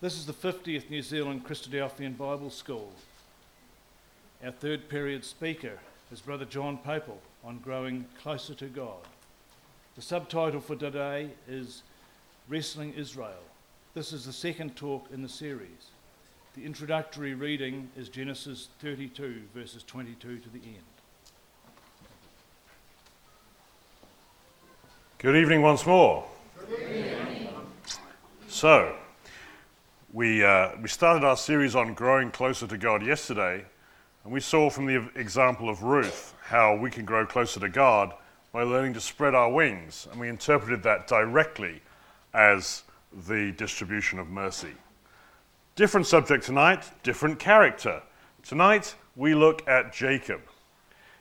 This is the 50th New Zealand Christadelphian Bible School. Our third period speaker is Brother John Popel on growing closer to God. The subtitle for today is Wrestling Israel. This is the second talk in the series. The introductory reading is Genesis 32, verses 22 to the end. Good evening once more. So, we, uh, we started our series on growing closer to God yesterday, and we saw from the example of Ruth how we can grow closer to God by learning to spread our wings, and we interpreted that directly as the distribution of mercy. Different subject tonight, different character. Tonight, we look at Jacob.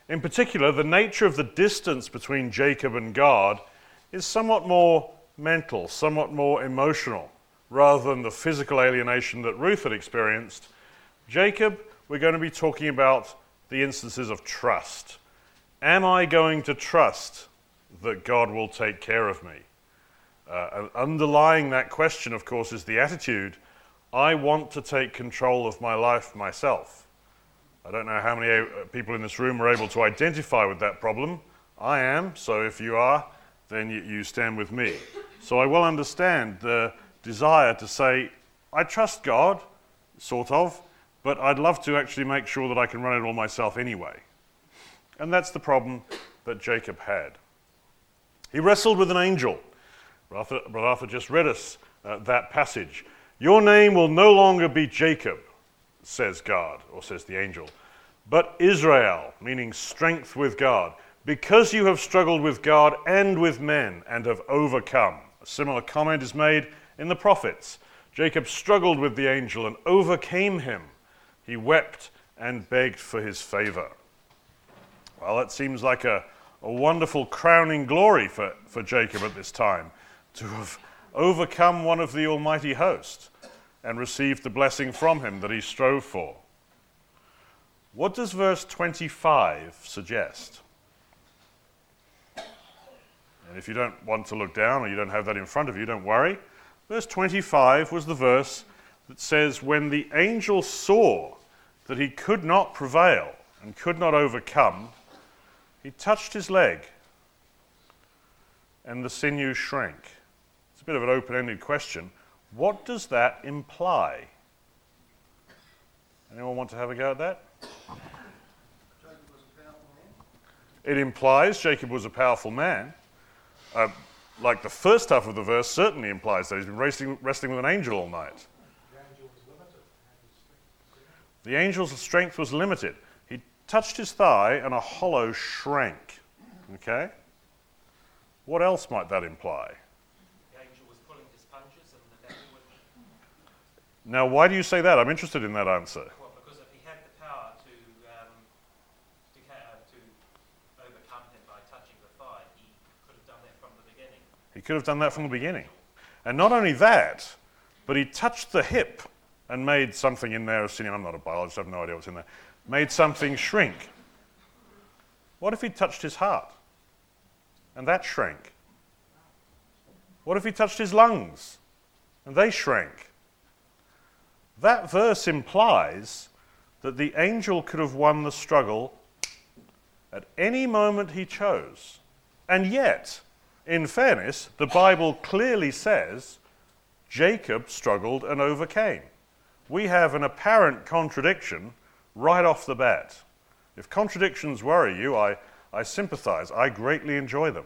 In particular, the nature of the distance between Jacob and God is somewhat more mental, somewhat more emotional, rather than the physical alienation that Ruth had experienced. Jacob, we're going to be talking about the instances of trust. Am I going to trust that God will take care of me? Uh, underlying that question, of course, is the attitude I want to take control of my life myself. I don't know how many uh, people in this room are able to identify with that problem. I am, so if you are, then you, you stand with me. So I will understand the desire to say, I trust God, sort of, but I'd love to actually make sure that I can run it all myself anyway. And that's the problem that Jacob had. He wrestled with an angel. Brother Arthur just read us uh, that passage. Your name will no longer be Jacob, says God, or says the angel, but Israel, meaning strength with God because you have struggled with God and with men and have overcome. A similar comment is made in the prophets. Jacob struggled with the angel and overcame him. He wept and begged for his favor. Well, that seems like a, a wonderful crowning glory for, for Jacob at this time to have overcome one of the Almighty host and received the blessing from him that he strove for. What does verse 25 suggest? And if you don't want to look down or you don't have that in front of you, don't worry. Verse 25 was the verse that says, When the angel saw that he could not prevail and could not overcome, he touched his leg and the sinew shrank. It's a bit of an open ended question. What does that imply? Anyone want to have a go at that? It implies Jacob was a powerful man. Uh, like the first half of the verse certainly implies that he's been wrestling with an angel all night. The angel's strength was limited. He touched his thigh and a hollow shrank. Okay? What else might that imply? The angel was pulling his sponges and the devil wouldn't. Now, why do you say that? I'm interested in that answer. He could have done that from the beginning. And not only that, but he touched the hip and made something in there sinew. I'm not a biologist, I have no idea what's in there. Made something shrink. What if he touched his heart and that shrank? What if he touched his lungs and they shrank? That verse implies that the angel could have won the struggle at any moment he chose. And yet, in fairness, the Bible clearly says Jacob struggled and overcame. We have an apparent contradiction right off the bat. If contradictions worry you, I, I sympathize. I greatly enjoy them.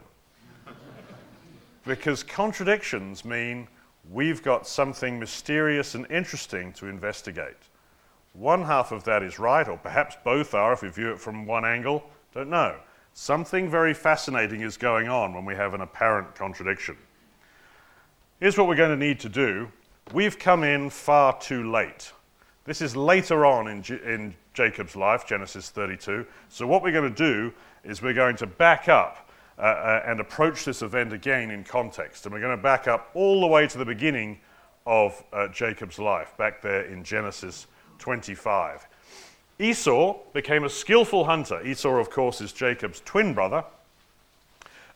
because contradictions mean we've got something mysterious and interesting to investigate. One half of that is right, or perhaps both are if we view it from one angle. Don't know. Something very fascinating is going on when we have an apparent contradiction. Here's what we're going to need to do. We've come in far too late. This is later on in, J- in Jacob's life, Genesis 32. So, what we're going to do is we're going to back up uh, uh, and approach this event again in context. And we're going to back up all the way to the beginning of uh, Jacob's life, back there in Genesis 25. Esau became a skillful hunter. Esau, of course, is Jacob's twin brother,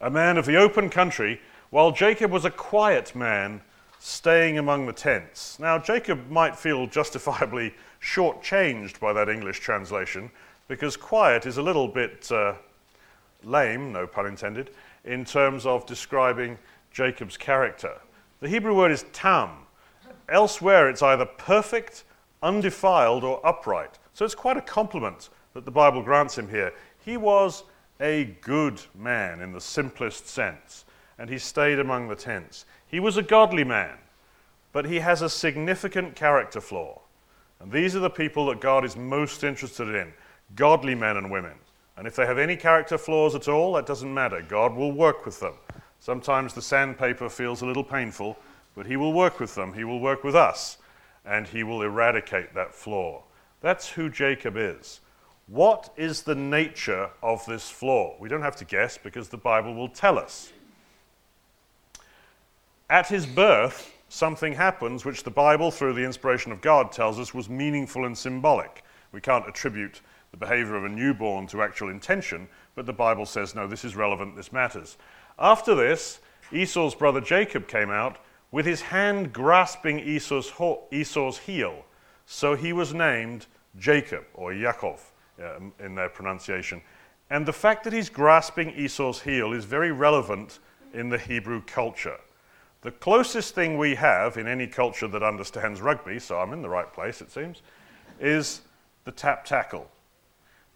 a man of the open country, while Jacob was a quiet man staying among the tents. Now, Jacob might feel justifiably shortchanged by that English translation because quiet is a little bit uh, lame, no pun intended, in terms of describing Jacob's character. The Hebrew word is tam. Elsewhere, it's either perfect, undefiled, or upright. So it's quite a compliment that the Bible grants him here. He was a good man in the simplest sense, and he stayed among the tents. He was a godly man, but he has a significant character flaw. And these are the people that God is most interested in godly men and women. And if they have any character flaws at all, that doesn't matter. God will work with them. Sometimes the sandpaper feels a little painful, but He will work with them. He will work with us, and He will eradicate that flaw. That's who Jacob is. What is the nature of this flaw? We don't have to guess because the Bible will tell us. At his birth, something happens which the Bible, through the inspiration of God, tells us was meaningful and symbolic. We can't attribute the behavior of a newborn to actual intention, but the Bible says, no, this is relevant, this matters. After this, Esau's brother Jacob came out with his hand grasping Esau's, ho- Esau's heel. So he was named Jacob, or Yaakov uh, in their pronunciation. And the fact that he's grasping Esau's heel is very relevant in the Hebrew culture. The closest thing we have in any culture that understands rugby, so I'm in the right place, it seems, is the tap tackle.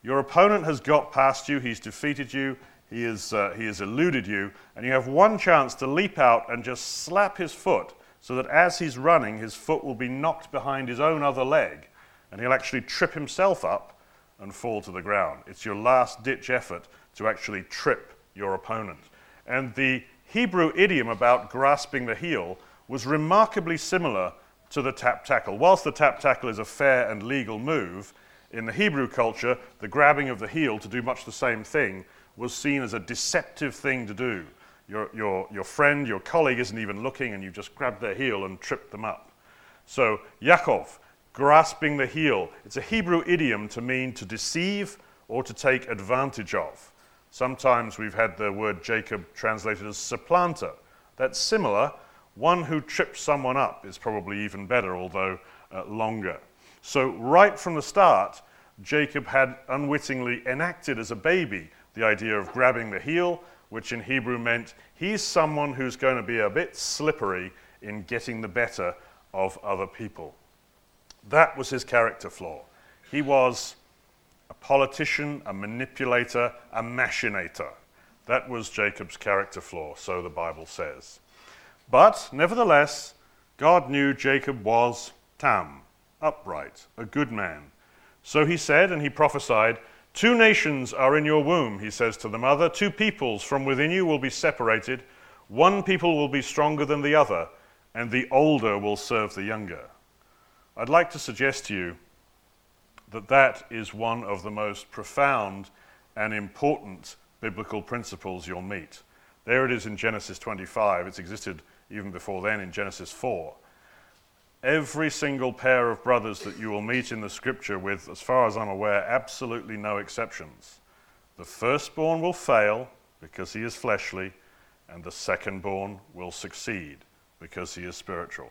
Your opponent has got past you, he's defeated you, he, is, uh, he has eluded you, and you have one chance to leap out and just slap his foot so that as he's running, his foot will be knocked behind his own other leg, and he'll actually trip himself up and fall to the ground. It's your last ditch effort to actually trip your opponent. And the Hebrew idiom about grasping the heel was remarkably similar to the tap tackle. Whilst the tap tackle is a fair and legal move, in the Hebrew culture, the grabbing of the heel to do much the same thing was seen as a deceptive thing to do. Your, your, your friend, your colleague isn't even looking, and you've just grabbed their heel and tripped them up. So, Yaakov, grasping the heel, it's a Hebrew idiom to mean to deceive or to take advantage of. Sometimes we've had the word Jacob translated as supplanter. That's similar. One who trips someone up is probably even better, although uh, longer. So, right from the start, Jacob had unwittingly enacted as a baby the idea of grabbing the heel, which in Hebrew meant he's someone who's going to be a bit slippery in getting the better of other people. That was his character flaw. He was a politician, a manipulator, a machinator. That was Jacob's character flaw, so the Bible says. But nevertheless, God knew Jacob was Tam, upright, a good man. So he said, and he prophesied, Two nations are in your womb, he says to the mother. Two peoples from within you will be separated. One people will be stronger than the other, and the older will serve the younger. I'd like to suggest to you that that is one of the most profound and important biblical principles you'll meet. There it is in Genesis 25. It's existed even before then in Genesis 4. Every single pair of brothers that you will meet in the scripture, with, as far as I'm aware, absolutely no exceptions. The firstborn will fail because he is fleshly, and the secondborn will succeed because he is spiritual.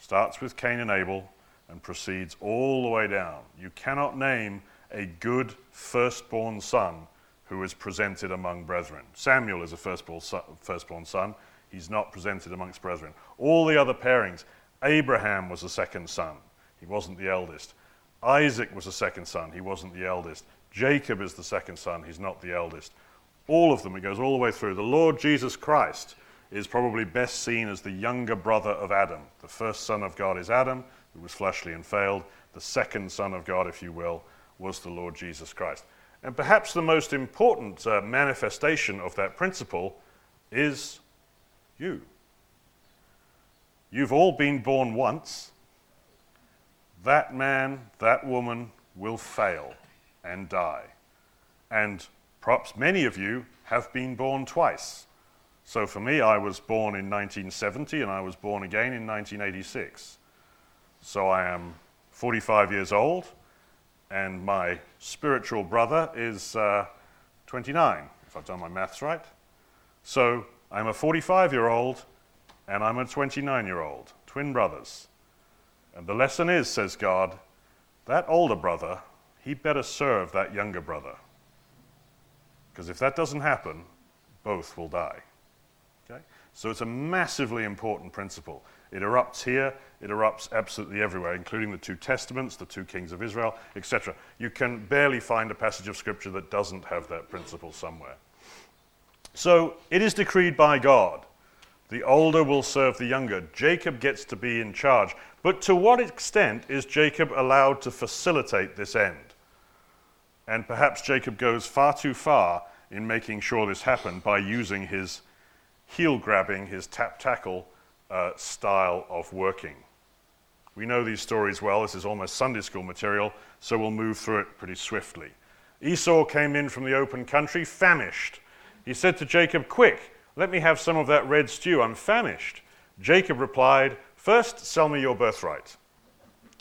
Starts with Cain and Abel, and proceeds all the way down. You cannot name a good firstborn son who is presented among brethren. Samuel is a firstborn son. He's not presented amongst brethren. All the other pairings, Abraham was the second son. He wasn't the eldest. Isaac was the second son. He wasn't the eldest. Jacob is the second son. He's not the eldest. All of them, it goes all the way through. The Lord Jesus Christ is probably best seen as the younger brother of Adam. The first son of God is Adam who was fleshly and failed. The second Son of God, if you will, was the Lord Jesus Christ. And perhaps the most important uh, manifestation of that principle is you. You've all been born once. That man, that woman will fail and die. And perhaps many of you have been born twice. So for me, I was born in 1970 and I was born again in 1986. So I am 45 years old, and my spiritual brother is uh, 29, if I've done my maths right. So I'm a 45 year old and I'm a 29 year old, twin brothers. And the lesson is, says God, that older brother, he better serve that younger brother. Because if that doesn't happen, both will die. Okay? So it's a massively important principle. It erupts here, it erupts absolutely everywhere, including the two testaments, the two kings of Israel, etc. You can barely find a passage of scripture that doesn't have that principle somewhere. So it is decreed by God. The older will serve the younger. Jacob gets to be in charge. But to what extent is Jacob allowed to facilitate this end? And perhaps Jacob goes far too far in making sure this happened by using his heel grabbing, his tap tackle uh, style of working. We know these stories well. This is almost Sunday school material, so we'll move through it pretty swiftly. Esau came in from the open country, famished. He said to Jacob, Quick, let me have some of that red stew. I'm famished. Jacob replied, First, sell me your birthright.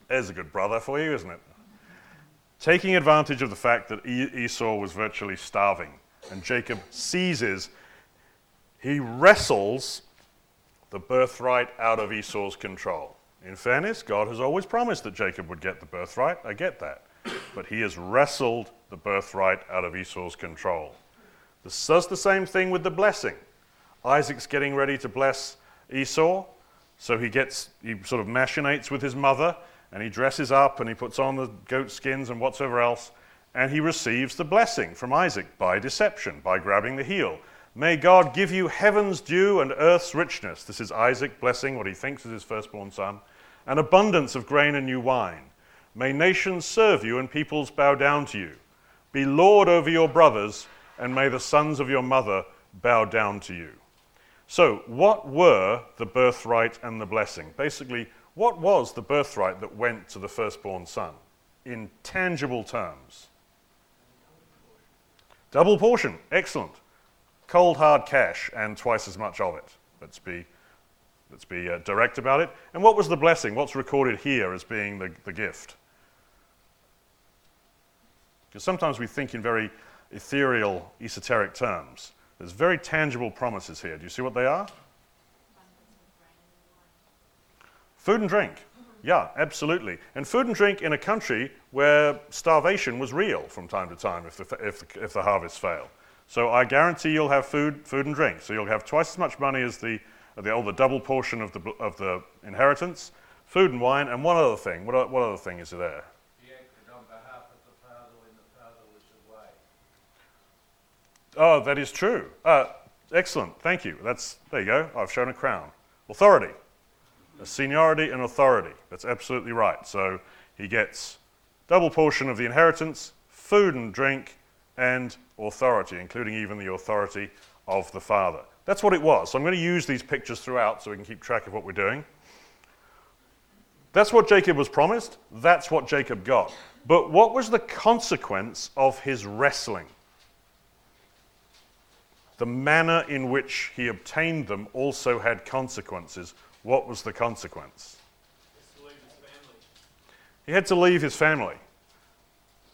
There's a good brother for you, isn't it? Taking advantage of the fact that Esau was virtually starving, and Jacob seizes, he wrestles the birthright out of Esau's control. In fairness, God has always promised that Jacob would get the birthright. I get that. But he has wrestled the birthright out of Esau's control. This does the same thing with the blessing. Isaac's getting ready to bless Esau, so he gets he sort of machinates with his mother and he dresses up and he puts on the goat skins and whatsoever else, and he receives the blessing from Isaac by deception, by grabbing the heel. May God give you heaven's dew and earth's richness. This is Isaac blessing what he thinks is his firstborn son, an abundance of grain and new wine. May nations serve you and peoples bow down to you. Be Lord over your brothers, and may the sons of your mother bow down to you. So, what were the birthright and the blessing? Basically, what was the birthright that went to the firstborn son in tangible terms? Double portion, excellent. Cold hard cash and twice as much of it. Let's be, let's be uh, direct about it. And what was the blessing? What's recorded here as being the, the gift? Because sometimes we think in very ethereal, esoteric terms. There's very tangible promises here. Do you see what they are? Food and drink. Yeah, absolutely. And food and drink in a country where starvation was real from time to time if the, if the, if the harvests fail. So I guarantee you'll have food, food and drink. So you'll have twice as much money as the, the, oh, the double portion of the, of the inheritance, food and wine, and one other thing. What, what other thing is there? Oh, that is true. Uh, excellent. Thank you. That's, there you go. I've shown a crown. Authority. A seniority and authority. That's absolutely right. So he gets double portion of the inheritance, food and drink, and authority, including even the authority of the father. That's what it was. So I'm going to use these pictures throughout so we can keep track of what we're doing. That's what Jacob was promised. That's what Jacob got. But what was the consequence of his wrestling? The manner in which he obtained them also had consequences. What was the consequence? He had to leave his family.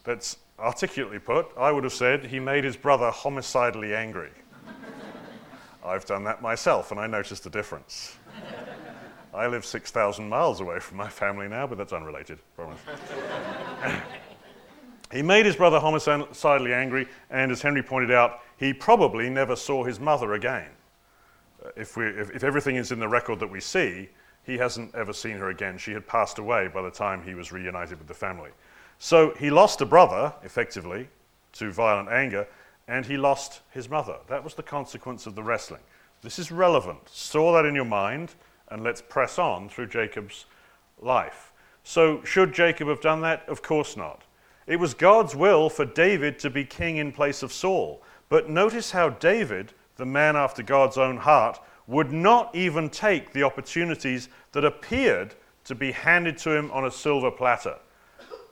That's articulately put. I would have said he made his brother homicidally angry. I've done that myself, and I noticed a difference. I live 6,000 miles away from my family now, but that's unrelated, promise. he made his brother homicidally angry, and as Henry pointed out, he probably never saw his mother again. Uh, if, we, if, if everything is in the record that we see, he hasn't ever seen her again. She had passed away by the time he was reunited with the family. So he lost a brother, effectively, to violent anger, and he lost his mother. That was the consequence of the wrestling. This is relevant. Store that in your mind, and let's press on through Jacob's life. So, should Jacob have done that? Of course not. It was God's will for David to be king in place of Saul. But notice how David, the man after God's own heart, would not even take the opportunities that appeared to be handed to him on a silver platter.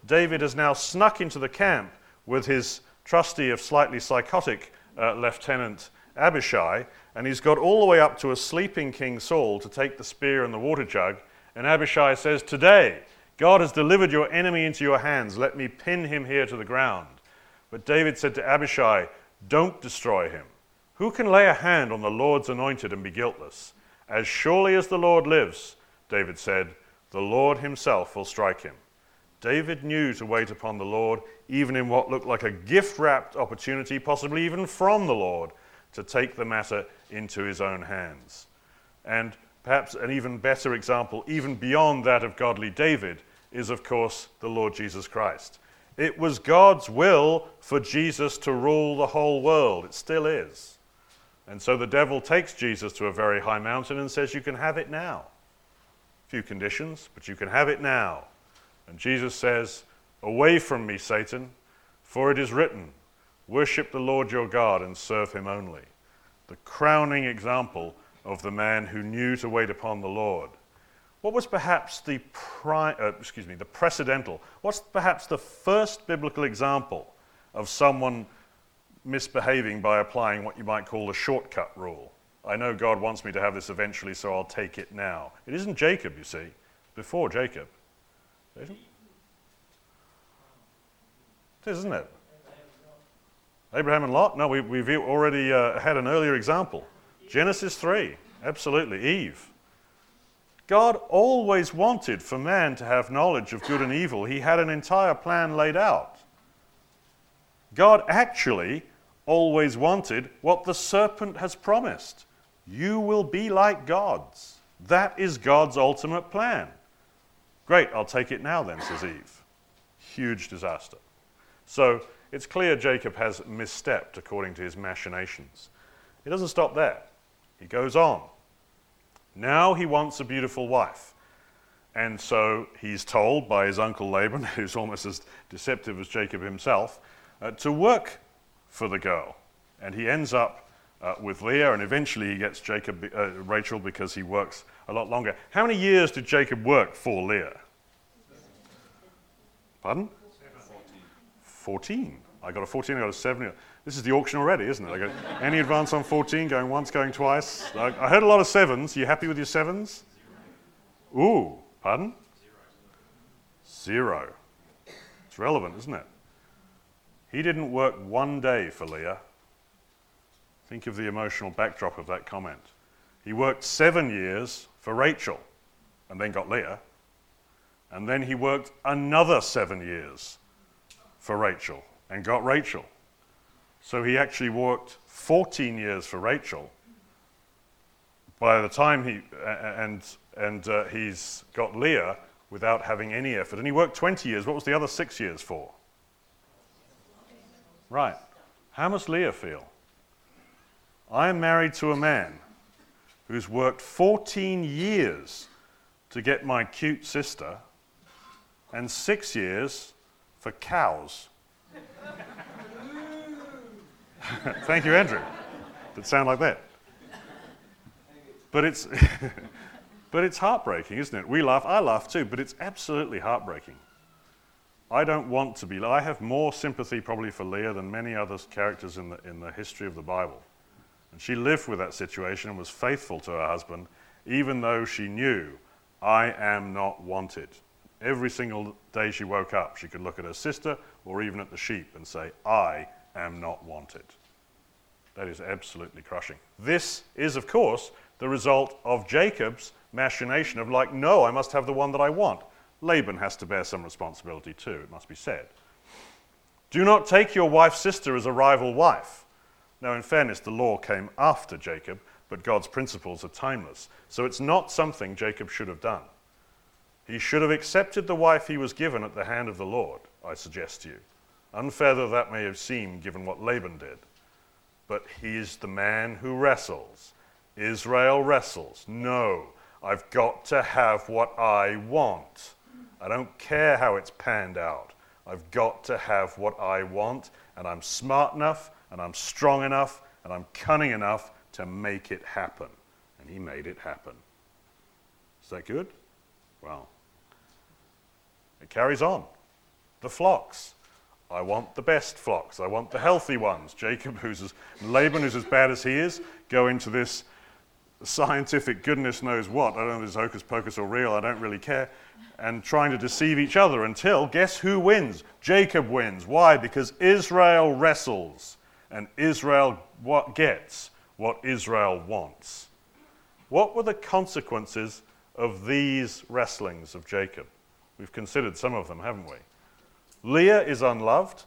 David has now snuck into the camp with his trusty, if slightly psychotic, uh, Lieutenant Abishai, and he's got all the way up to a sleeping King Saul to take the spear and the water jug. And Abishai says, Today, God has delivered your enemy into your hands. Let me pin him here to the ground. But David said to Abishai, don't destroy him. Who can lay a hand on the Lord's anointed and be guiltless? As surely as the Lord lives, David said, the Lord himself will strike him. David knew to wait upon the Lord, even in what looked like a gift wrapped opportunity, possibly even from the Lord, to take the matter into his own hands. And perhaps an even better example, even beyond that of godly David, is of course the Lord Jesus Christ. It was God's will for Jesus to rule the whole world. It still is. And so the devil takes Jesus to a very high mountain and says, You can have it now. A few conditions, but you can have it now. And Jesus says, Away from me, Satan, for it is written, Worship the Lord your God and serve him only. The crowning example of the man who knew to wait upon the Lord. What was perhaps the, pri- uh, excuse me, the precedental? What's perhaps the first biblical example of someone misbehaving by applying what you might call a shortcut rule? I know God wants me to have this eventually, so I'll take it now. It isn't Jacob, you see, before Jacob. Isn't it? Abraham and Lot? No, we, have already uh, had an earlier example. Genesis 3, absolutely. Eve. God always wanted for man to have knowledge of good and evil. He had an entire plan laid out. God actually always wanted what the serpent has promised you will be like gods. That is God's ultimate plan. Great, I'll take it now then, says Eve. Huge disaster. So it's clear Jacob has misstepped according to his machinations. He doesn't stop there, he goes on. Now he wants a beautiful wife. And so he's told by his uncle Laban, who's almost as deceptive as Jacob himself, uh, to work for the girl. And he ends up uh, with Leah, and eventually he gets Jacob, uh, Rachel because he works a lot longer. How many years did Jacob work for Leah? Pardon? 14. I got a 14, I got a 7. This is the auction already, isn't it? I any advance on 14, going once, going twice. I, I heard a lot of sevens. You happy with your sevens? Ooh, pardon? Zero. Zero. It's relevant, isn't it? He didn't work one day for Leah. Think of the emotional backdrop of that comment. He worked seven years for Rachel and then got Leah. And then he worked another seven years for Rachel and got Rachel. So he actually worked 14 years for Rachel. By the time he, and, and uh, he's got Leah without having any effort. And he worked 20 years. What was the other six years for? Right. How must Leah feel? I am married to a man who's worked 14 years to get my cute sister and six years for cows. Thank you, Andrew. That sound like that. But it's, but it's heartbreaking, isn't it? We laugh, I laugh too, but it's absolutely heartbreaking. I don't want to be, I have more sympathy probably for Leah than many other characters in the, in the history of the Bible. And she lived with that situation and was faithful to her husband, even though she knew, I am not wanted. Every single day she woke up, she could look at her sister or even at the sheep and say, I am not wanted. That is absolutely crushing. This is, of course, the result of Jacob's machination of, like, no, I must have the one that I want. Laban has to bear some responsibility too, it must be said. Do not take your wife's sister as a rival wife. Now, in fairness, the law came after Jacob, but God's principles are timeless. So it's not something Jacob should have done. He should have accepted the wife he was given at the hand of the Lord, I suggest to you. Unfair though that may have seemed given what Laban did. But he is the man who wrestles. Israel wrestles. No, I've got to have what I want. I don't care how it's panned out. I've got to have what I want, and I'm smart enough, and I'm strong enough, and I'm cunning enough to make it happen. And he made it happen. Is that good? Well, it carries on. The flocks. I want the best flocks. I want the healthy ones. Jacob, who's as, Laban, who's as bad as he is, go into this scientific goodness knows what. I don't know if it's hocus pocus or real. I don't really care. And trying to deceive each other until, guess who wins? Jacob wins. Why? Because Israel wrestles and Israel what gets what Israel wants. What were the consequences of these wrestlings of Jacob? We've considered some of them, haven't we? Leah is unloved.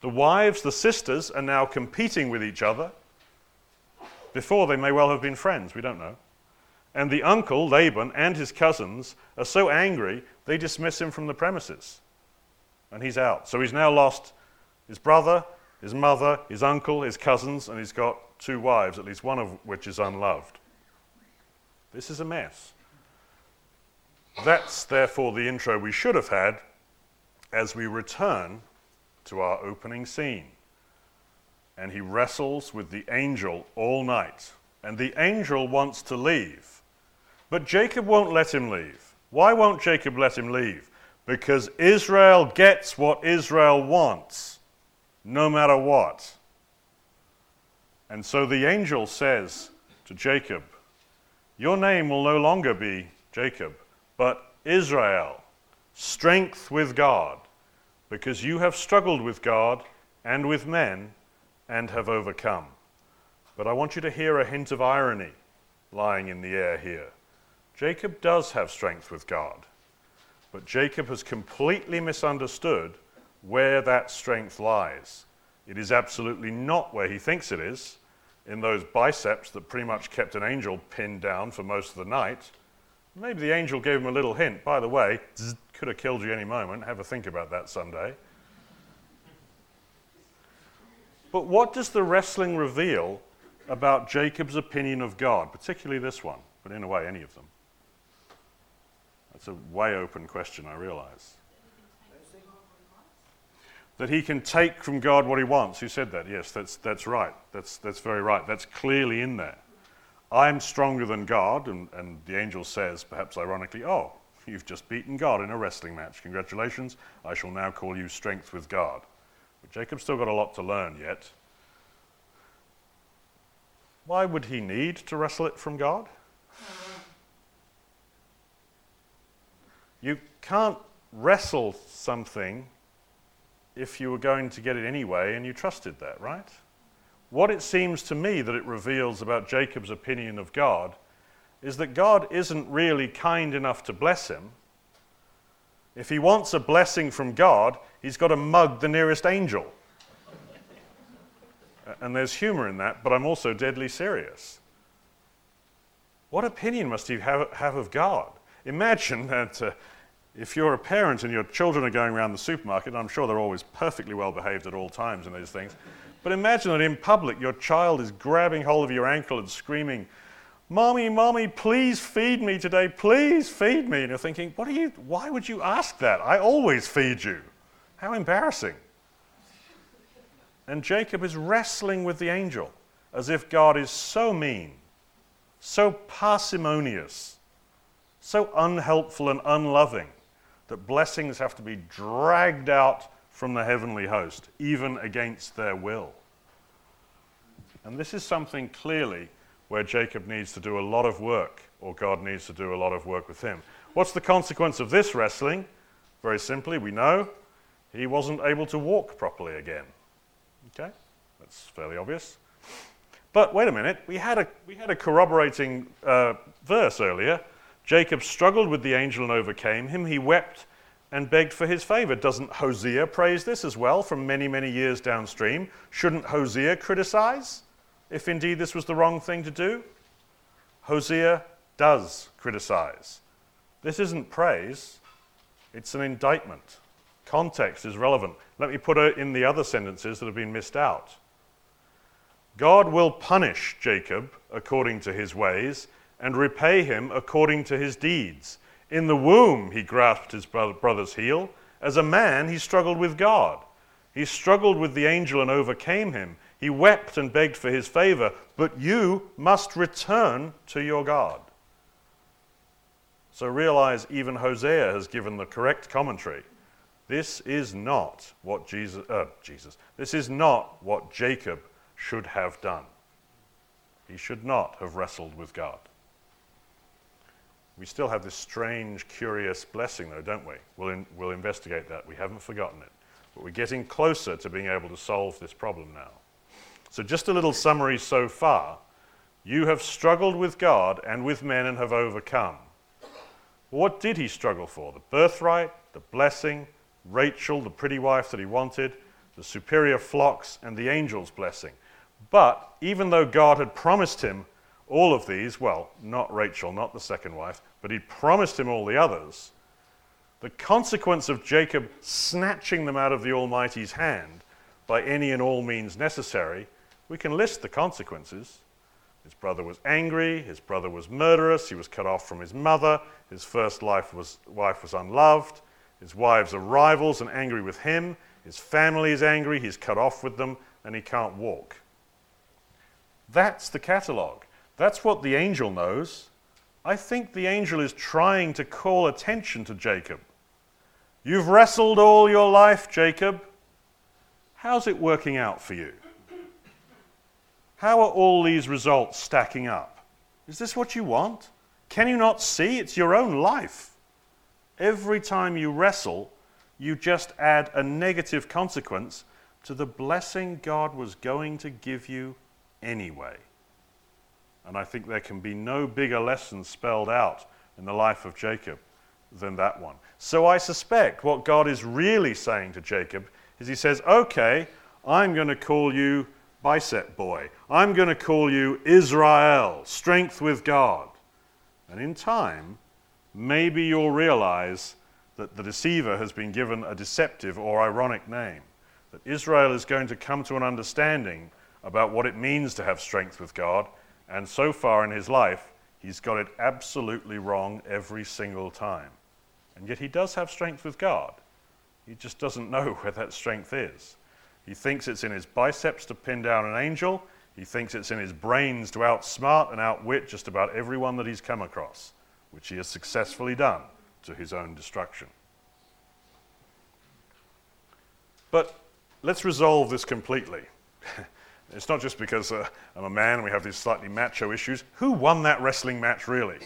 The wives, the sisters, are now competing with each other. Before, they may well have been friends, we don't know. And the uncle, Laban, and his cousins are so angry, they dismiss him from the premises. And he's out. So he's now lost his brother, his mother, his uncle, his cousins, and he's got two wives, at least one of which is unloved. This is a mess. That's therefore the intro we should have had as we return to our opening scene. And he wrestles with the angel all night. And the angel wants to leave. But Jacob won't let him leave. Why won't Jacob let him leave? Because Israel gets what Israel wants, no matter what. And so the angel says to Jacob, Your name will no longer be Jacob, but Israel, strength with God, because you have struggled with God and with men and have overcome. But I want you to hear a hint of irony lying in the air here. Jacob does have strength with God, but Jacob has completely misunderstood where that strength lies. It is absolutely not where he thinks it is, in those biceps that pretty much kept an angel pinned down for most of the night. Maybe the angel gave him a little hint. By the way, could have killed you any moment. Have a think about that Sunday. But what does the wrestling reveal about Jacob's opinion of God, particularly this one, but in a way, any of them? That's a way open question, I realize that he can take from God what he wants. Who said that? Yes, that's, that's right. That's, that's very right. That's clearly in there. I'm stronger than God, and, and the angel says, perhaps ironically, Oh, you've just beaten God in a wrestling match. Congratulations. I shall now call you strength with God. But Jacob's still got a lot to learn yet. Why would he need to wrestle it from God? You can't wrestle something if you were going to get it anyway and you trusted that, right? What it seems to me that it reveals about Jacob's opinion of God is that God isn't really kind enough to bless him. If he wants a blessing from God, he's got to mug the nearest angel. and there's humor in that, but I'm also deadly serious. What opinion must he have, have of God? Imagine that. Uh, if you're a parent and your children are going around the supermarket, and I'm sure they're always perfectly well behaved at all times in these things, but imagine that in public your child is grabbing hold of your ankle and screaming, Mommy, Mommy, please feed me today, please feed me. And you're thinking, what are you, why would you ask that? I always feed you. How embarrassing. And Jacob is wrestling with the angel as if God is so mean, so parsimonious, so unhelpful and unloving that blessings have to be dragged out from the heavenly host, even against their will. And this is something clearly where Jacob needs to do a lot of work, or God needs to do a lot of work with him. What's the consequence of this wrestling? Very simply, we know he wasn't able to walk properly again. Okay? That's fairly obvious. But wait a minute, we had a, we had a corroborating uh, verse earlier Jacob struggled with the angel and overcame him. He wept and begged for his favor. Doesn't Hosea praise this as well from many, many years downstream? Shouldn't Hosea criticize if indeed this was the wrong thing to do? Hosea does criticize. This isn't praise, it's an indictment. Context is relevant. Let me put it in the other sentences that have been missed out. God will punish Jacob according to his ways and repay him according to his deeds. In the womb, he grasped his brother's heel. As a man, he struggled with God. He struggled with the angel and overcame him. He wept and begged for his favor, but you must return to your God. So realize even Hosea has given the correct commentary. This is not what Jesus, uh, Jesus, this is not what Jacob should have done. He should not have wrestled with God. We still have this strange, curious blessing, though, don't we? We'll, in, we'll investigate that. We haven't forgotten it. But we're getting closer to being able to solve this problem now. So, just a little summary so far. You have struggled with God and with men and have overcome. What did he struggle for? The birthright, the blessing, Rachel, the pretty wife that he wanted, the superior flocks, and the angel's blessing. But even though God had promised him all of these, well, not Rachel, not the second wife, but he'd promised him all the others, the consequence of Jacob snatching them out of the Almighty's hand by any and all means necessary, we can list the consequences. His brother was angry, his brother was murderous, he was cut off from his mother, his first was, wife was unloved, his wives are rivals and angry with him, his family is angry, he's cut off with them, and he can't walk. That's the catalogue. That's what the angel knows. I think the angel is trying to call attention to Jacob. You've wrestled all your life, Jacob. How's it working out for you? How are all these results stacking up? Is this what you want? Can you not see? It's your own life. Every time you wrestle, you just add a negative consequence to the blessing God was going to give you anyway. And I think there can be no bigger lesson spelled out in the life of Jacob than that one. So I suspect what God is really saying to Jacob is He says, Okay, I'm going to call you bicep boy. I'm going to call you Israel, strength with God. And in time, maybe you'll realize that the deceiver has been given a deceptive or ironic name. That Israel is going to come to an understanding about what it means to have strength with God. And so far in his life, he's got it absolutely wrong every single time. And yet he does have strength with God. He just doesn't know where that strength is. He thinks it's in his biceps to pin down an angel. He thinks it's in his brains to outsmart and outwit just about everyone that he's come across, which he has successfully done to his own destruction. But let's resolve this completely. it's not just because uh, I'm a man and we have these slightly macho issues. Who won that wrestling match, really?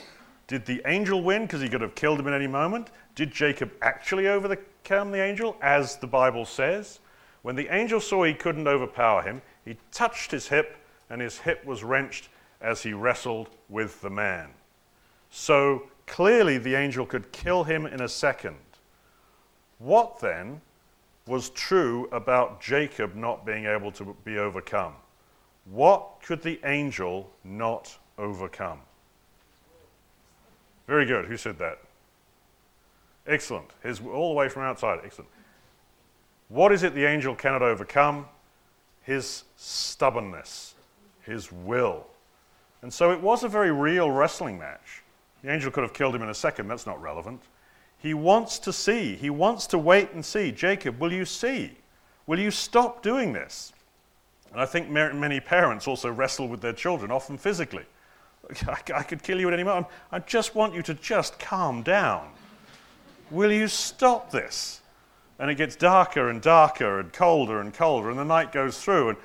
Did the angel win because he could have killed him at any moment? Did Jacob actually overcome the angel, as the Bible says? When the angel saw he couldn't overpower him, he touched his hip, and his hip was wrenched as he wrestled with the man. So clearly, the angel could kill him in a second. What then was true about Jacob not being able to be overcome? What could the angel not overcome? Very good. Who said that? Excellent. His, all the way from outside. Excellent. What is it the angel cannot overcome? His stubbornness, his will. And so it was a very real wrestling match. The angel could have killed him in a second. That's not relevant. He wants to see. He wants to wait and see. Jacob, will you see? Will you stop doing this? And I think many parents also wrestle with their children, often physically. I could kill you at any moment. I just want you to just calm down. Will you stop this? And it gets darker and darker and colder and colder, and the night goes through. And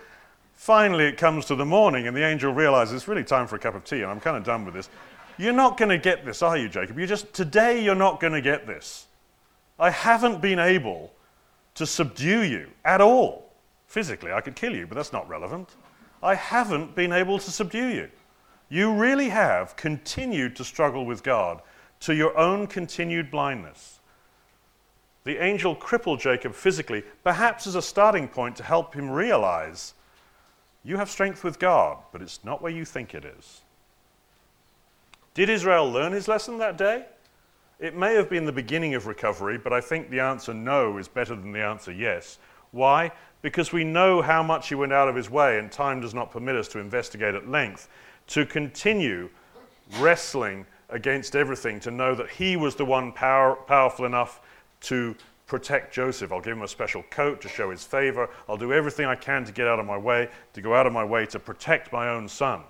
finally, it comes to the morning, and the angel realizes it's really time for a cup of tea, and I'm kind of done with this. You're not going to get this, are you, Jacob? You just, today, you're not going to get this. I haven't been able to subdue you at all. Physically, I could kill you, but that's not relevant. I haven't been able to subdue you. You really have continued to struggle with God to your own continued blindness. The angel crippled Jacob physically, perhaps as a starting point to help him realize you have strength with God, but it's not where you think it is. Did Israel learn his lesson that day? It may have been the beginning of recovery, but I think the answer no is better than the answer yes. Why? Because we know how much he went out of his way, and time does not permit us to investigate at length to continue wrestling against everything, to know that he was the one power, powerful enough to protect Joseph. I'll give him a special coat to show his favor. I'll do everything I can to get out of my way, to go out of my way to protect my own son.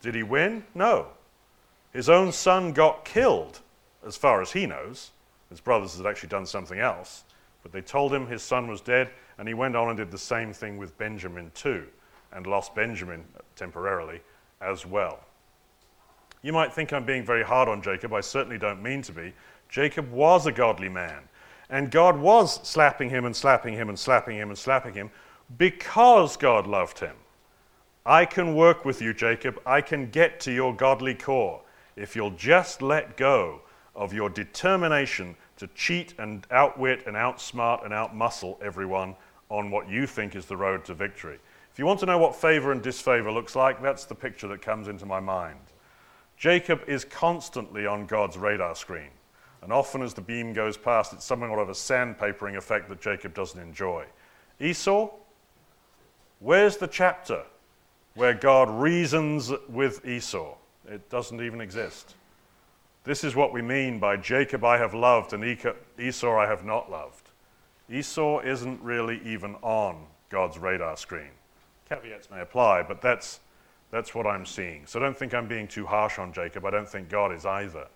Did he win? No. His own son got killed, as far as he knows. His brothers had actually done something else. But they told him his son was dead, and he went on and did the same thing with Benjamin too, and lost Benjamin temporarily as well. You might think I'm being very hard on Jacob. I certainly don't mean to be. Jacob was a godly man, and God was slapping him and slapping him and slapping him and slapping him because God loved him. I can work with you, Jacob. I can get to your godly core if you'll just let go of your determination to cheat and outwit and outsmart and outmuscle everyone on what you think is the road to victory. If you want to know what favor and disfavor looks like, that's the picture that comes into my mind. Jacob is constantly on God's radar screen. And often as the beam goes past, it's somewhat of a sandpapering effect that Jacob doesn't enjoy. Esau, where's the chapter where God reasons with Esau? It doesn't even exist. This is what we mean by Jacob I have loved and Esau I have not loved. Esau isn't really even on God's radar screen. Caveats may apply, but that's, that's what I'm seeing. So don't think I'm being too harsh on Jacob. I don't think God is either.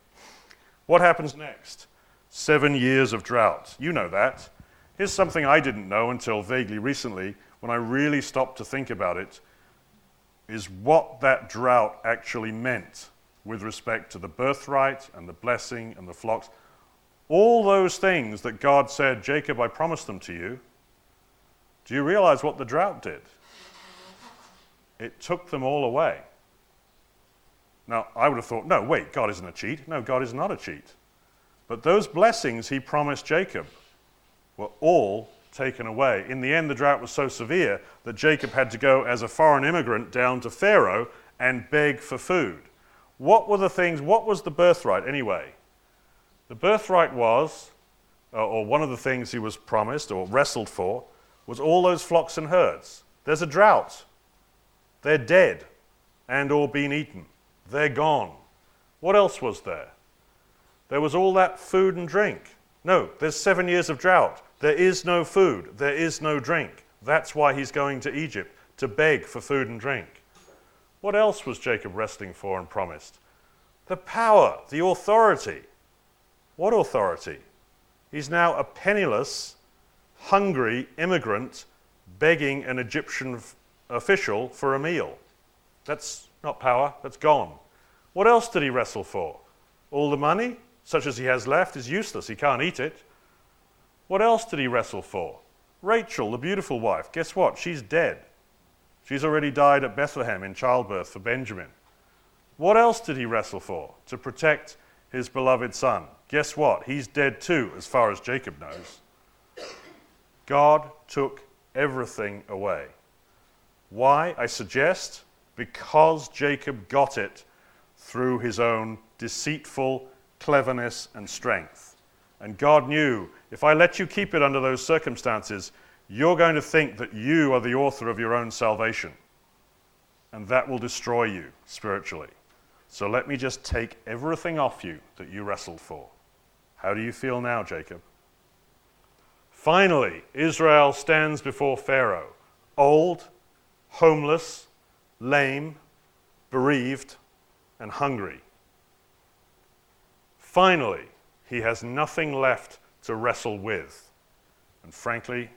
What happens next? Seven years of drought. You know that. Here's something I didn't know until vaguely recently when I really stopped to think about it is what that drought actually meant with respect to the birthright and the blessing and the flocks. All those things that God said, Jacob, I promised them to you. Do you realize what the drought did? It took them all away. Now, I would have thought, no, wait, God isn't a cheat. No, God is not a cheat. But those blessings he promised Jacob were all taken away. In the end, the drought was so severe that Jacob had to go as a foreign immigrant down to Pharaoh and beg for food. What were the things, what was the birthright anyway? The birthright was, uh, or one of the things he was promised or wrestled for, was all those flocks and herds. There's a drought. They're dead and or been eaten. They're gone. What else was there? There was all that food and drink. No, there's seven years of drought. There is no food. There is no drink. That's why he's going to Egypt, to beg for food and drink. What else was Jacob wrestling for and promised? The power, the authority. What authority? He's now a penniless, hungry immigrant begging an Egyptian f- official for a meal. That's not power, that's gone. What else did he wrestle for? All the money, such as he has left, is useless. He can't eat it. What else did he wrestle for? Rachel, the beautiful wife, guess what? She's dead. She's already died at Bethlehem in childbirth for Benjamin. What else did he wrestle for? To protect his beloved son. Guess what? He's dead too, as far as Jacob knows. God took everything away. Why? I suggest because Jacob got it through his own deceitful cleverness and strength. And God knew if I let you keep it under those circumstances, you're going to think that you are the author of your own salvation. And that will destroy you spiritually. So let me just take everything off you that you wrestled for. How do you feel now, Jacob? Finally, Israel stands before Pharaoh, old, homeless, lame, bereaved, and hungry. Finally, he has nothing left to wrestle with. And frankly,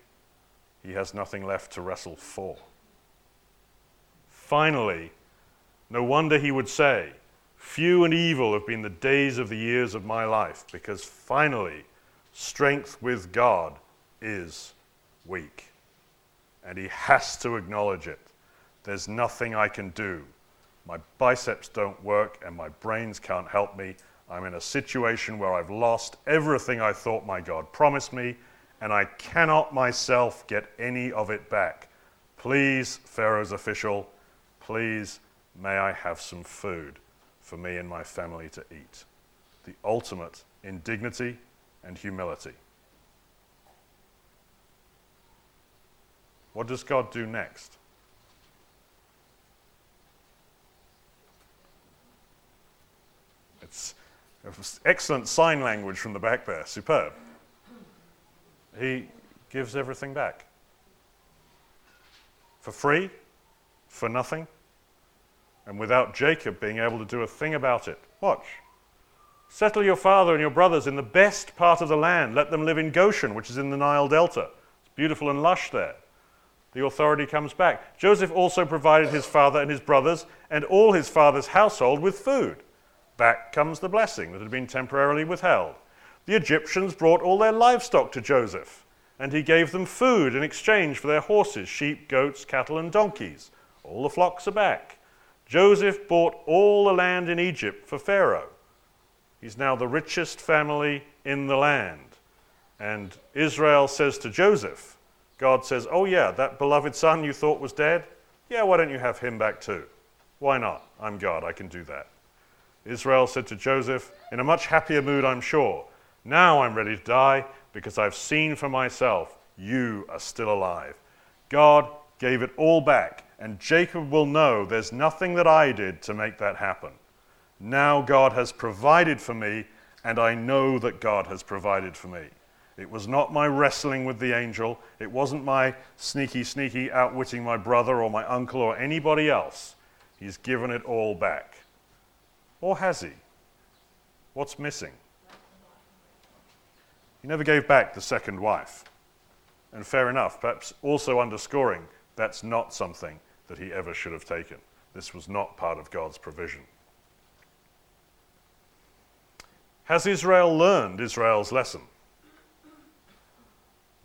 he has nothing left to wrestle for. Finally, no wonder he would say, Few and evil have been the days of the years of my life, because finally, strength with God is weak. And he has to acknowledge it. There's nothing I can do. My biceps don't work, and my brains can't help me. I'm in a situation where I've lost everything I thought my God promised me, and I cannot myself get any of it back. Please, Pharaoh's official, please, may I have some food for me and my family to eat. The ultimate in dignity and humility. What does God do next? It's excellent sign language from the back there, superb he gives everything back. For free, for nothing, and without Jacob being able to do a thing about it. Watch. Settle your father and your brothers in the best part of the land. Let them live in Goshen, which is in the Nile Delta. It's beautiful and lush there. The authority comes back. Joseph also provided his father and his brothers and all his father's household with food. Back comes the blessing that had been temporarily withheld. The Egyptians brought all their livestock to Joseph, and he gave them food in exchange for their horses, sheep, goats, cattle, and donkeys. All the flocks are back. Joseph bought all the land in Egypt for Pharaoh. He's now the richest family in the land. And Israel says to Joseph, God says, Oh, yeah, that beloved son you thought was dead? Yeah, why don't you have him back too? Why not? I'm God, I can do that. Israel said to Joseph, in a much happier mood, I'm sure, Now I'm ready to die because I've seen for myself you are still alive. God gave it all back, and Jacob will know there's nothing that I did to make that happen. Now God has provided for me, and I know that God has provided for me. It was not my wrestling with the angel. It wasn't my sneaky, sneaky outwitting my brother or my uncle or anybody else. He's given it all back. Or has he? What's missing? He never gave back the second wife. And fair enough, perhaps also underscoring that's not something that he ever should have taken. This was not part of God's provision. Has Israel learned Israel's lesson?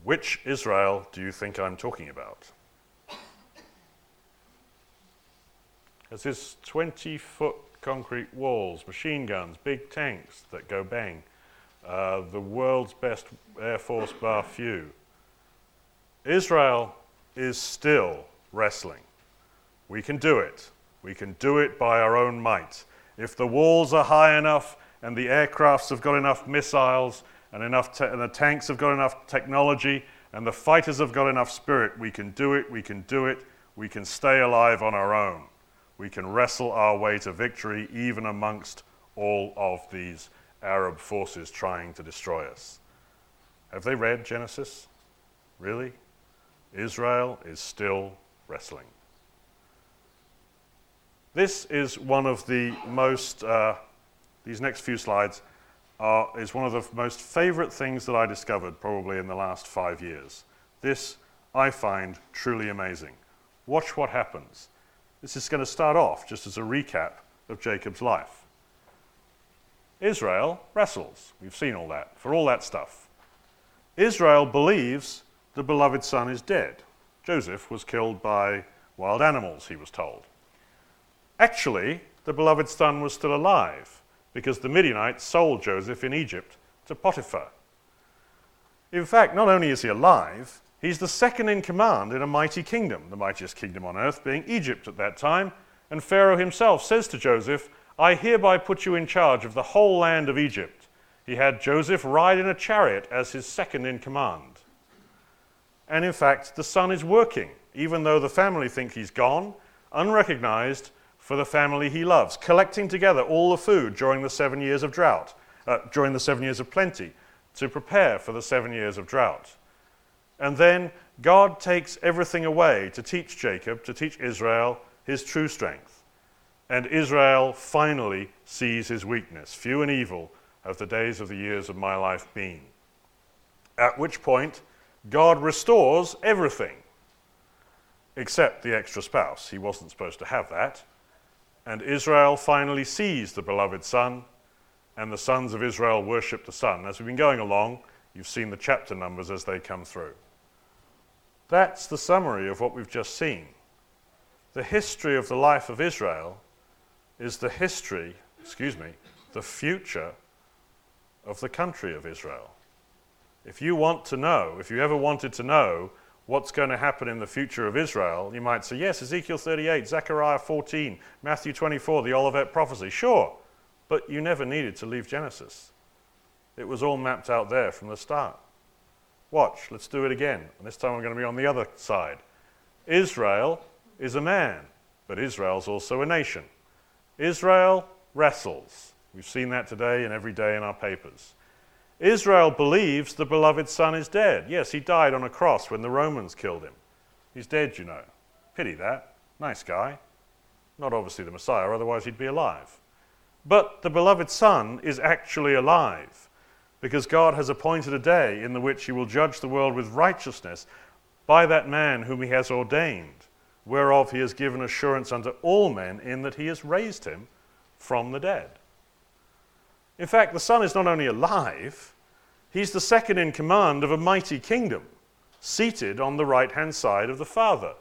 Which Israel do you think I'm talking about? Has this 20 foot concrete walls, machine guns, big tanks that go bang, uh, the world's best Air Force bar few. Israel is still wrestling. We can do it. We can do it by our own might. If the walls are high enough and the aircrafts have got enough missiles and, enough te- and the tanks have got enough technology and the fighters have got enough spirit, we can do it, we can do it, we can stay alive on our own. We can wrestle our way to victory even amongst all of these Arab forces trying to destroy us. Have they read Genesis? Really? Israel is still wrestling. This is one of the most, uh, these next few slides are, is one of the most favorite things that I discovered probably in the last five years. This I find truly amazing. Watch what happens. This is going to start off just as a recap of Jacob's life. Israel wrestles. We've seen all that, for all that stuff. Israel believes the beloved son is dead. Joseph was killed by wild animals, he was told. Actually, the beloved son was still alive because the Midianites sold Joseph in Egypt to Potiphar. In fact, not only is he alive, he's the second in command in a mighty kingdom, the mightiest kingdom on earth being Egypt at that time. And Pharaoh himself says to Joseph, I hereby put you in charge of the whole land of Egypt. He had Joseph ride in a chariot as his second in command. And in fact, the son is working, even though the family think he's gone, unrecognized for the family he loves, collecting together all the food during the seven years of drought, uh, during the seven years of plenty, to prepare for the seven years of drought. And then God takes everything away to teach Jacob, to teach Israel his true strength. And Israel finally sees his weakness. Few and evil have the days of the years of my life been. At which point, God restores everything except the extra spouse. He wasn't supposed to have that. And Israel finally sees the beloved Son, and the sons of Israel worship the Son. As we've been going along, you've seen the chapter numbers as they come through. That's the summary of what we've just seen. The history of the life of Israel is the history, excuse me, the future of the country of Israel. If you want to know, if you ever wanted to know what's going to happen in the future of Israel, you might say, yes, Ezekiel 38, Zechariah 14, Matthew 24, the Olivet prophecy. Sure, but you never needed to leave Genesis. It was all mapped out there from the start. Watch, let's do it again. And this time I'm going to be on the other side. Israel is a man, but Israel's also a nation. Israel wrestles. We've seen that today and every day in our papers. Israel believes the beloved son is dead. Yes, he died on a cross when the Romans killed him. He's dead, you know. Pity that. Nice guy. Not obviously the Messiah, otherwise he'd be alive. But the beloved son is actually alive because God has appointed a day in the which he will judge the world with righteousness by that man whom he has ordained whereof he has given assurance unto all men, in that he has raised him from the dead. In fact, the Son is not only alive, he's the second in command of a mighty kingdom, seated on the right hand side of the Father.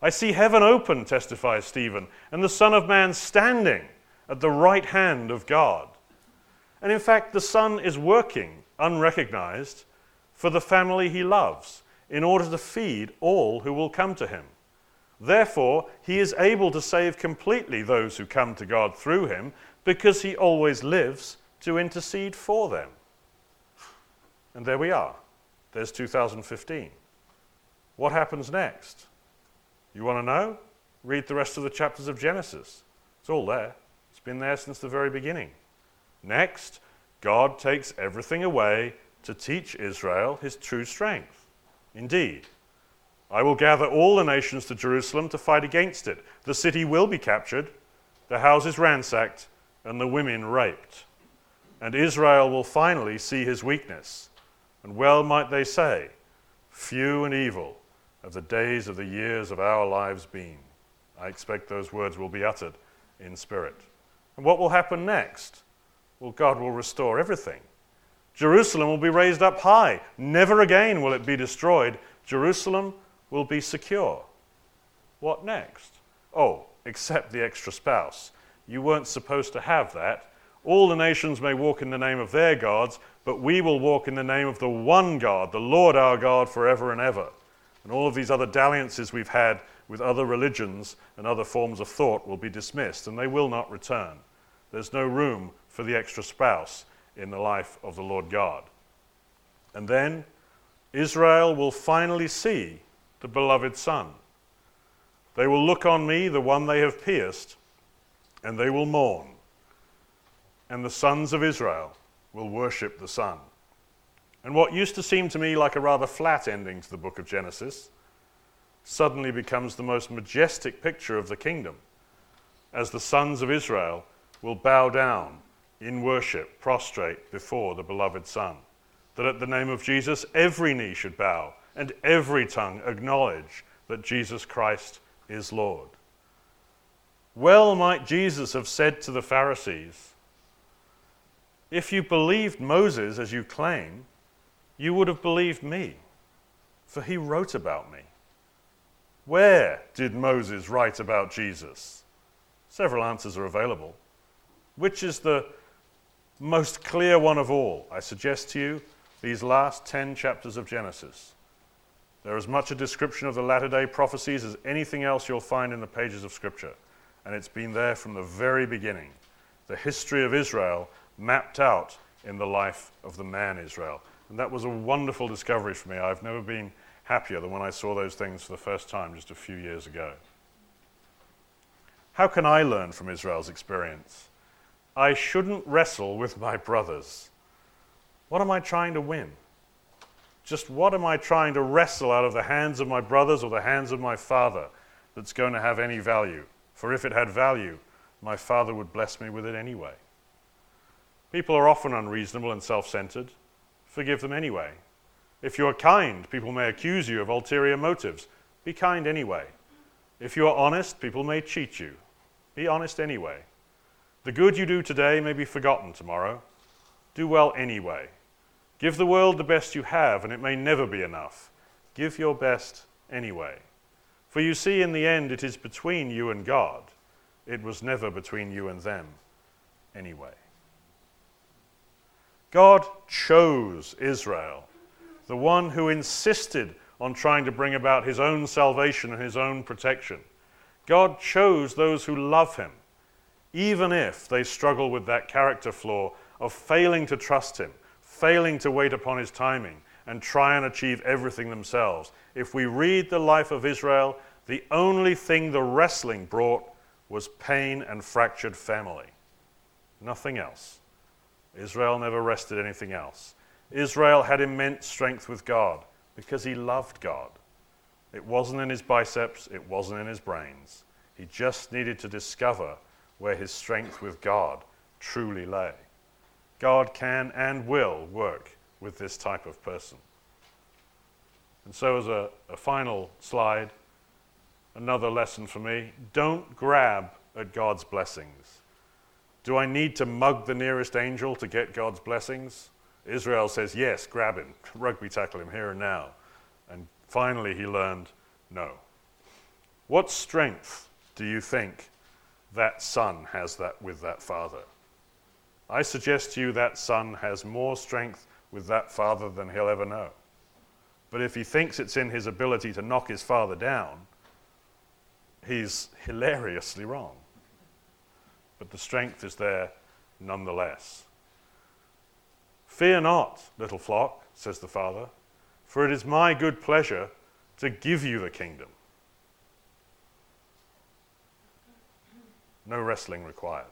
I see heaven open, testifies Stephen, and the Son of Man standing at the right hand of God. And in fact, the Son is working, unrecognized, for the family he loves in order to feed all who will come to him. Therefore, he is able to save completely those who come to God through him because he always lives to intercede for them. And there we are. There's 2015. What happens next? You want to know? Read the rest of the chapters of Genesis. It's all there. It's been there since the very beginning. Next, God takes everything away to teach Israel his true strength. Indeed, I will gather all the nations to Jerusalem to fight against it. The city will be captured, the houses ransacked, and the women raped. And Israel will finally see his weakness. And well might they say, Few and evil have the days of the years of our lives been. I expect those words will be uttered in spirit. And what will happen next? Well, God will restore everything. Jerusalem will be raised up high. Never again will it be destroyed. Jerusalem will be secure. What next? Oh, except the extra spouse. You weren't supposed to have that. All the nations may walk in the name of their gods, but we will walk in the name of the one God, the Lord our God, forever and ever. And all of these other dalliances we've had with other religions and other forms of thought will be dismissed, and they will not return. There's no room for the extra spouse in the life of the Lord God. And then Israel will finally see the beloved Son. They will look on me, the one they have pierced, and they will mourn. And the sons of Israel will worship the Son. And what used to seem to me like a rather flat ending to the book of Genesis suddenly becomes the most majestic picture of the kingdom as the sons of Israel will bow down in worship, prostrate before the beloved Son. That at the name of Jesus, every knee should bow and every tongue acknowledge that Jesus Christ is Lord. Well might Jesus have said to the Pharisees, If you believed Moses as you claim, you would have believed me, for he wrote about me. Where did Moses write about Jesus? Several answers are available. Which is the most clear one of all? I suggest to you these last 10 chapters of Genesis. They're as much a description of the latter day prophecies as anything else you'll find in the pages of Scripture. And it's been there from the very beginning. The history of Israel mapped out in the life of the man Israel. And that was a wonderful discovery for me. I've never been happier than when I saw those things for the first time just a few years ago. How can I learn from Israel's experience? I shouldn't wrestle with my brothers. What am I trying to win? Just what am I trying to wrestle out of the hands of my brothers or the hands of my father that's going to have any value? For if it had value, my father would bless me with it anyway. People are often unreasonable and self centered forgive them anyway. If you are kind, people may accuse you of ulterior motives. Be kind anyway. If you are honest, people may cheat you. Be honest anyway. The good you do today may be forgotten tomorrow. Do well anyway. Give the world the best you have, and it may never be enough. Give your best anyway. For you see, in the end, it is between you and God. It was never between you and them anyway. God chose Israel, the one who insisted on trying to bring about his own salvation and his own protection. God chose those who love him, even if they struggle with that character flaw of failing to trust him, failing to wait upon his timing, and try and achieve everything themselves. If we read the life of Israel, the only thing the wrestling brought was pain and fractured family. Nothing else. Israel never wrested anything else. Israel had immense strength with God because he loved God. It wasn't in his biceps, it wasn't in his brains. He just needed to discover where his strength with God truly lay. God can and will work with this type of person. And so, as a, a final slide, another lesson for me don't grab at God's blessings. Do I need to mug the nearest angel to get God's blessings? Israel says, Yes, grab him, rugby tackle him here and now. And finally, he learned, No. What strength do you think that son has that with that father? I suggest to you that son has more strength with that father than he'll ever know. But if he thinks it's in his ability to knock his father down, he's hilariously wrong. But the strength is there nonetheless. Fear not, little flock, says the father, for it is my good pleasure to give you the kingdom. No wrestling required.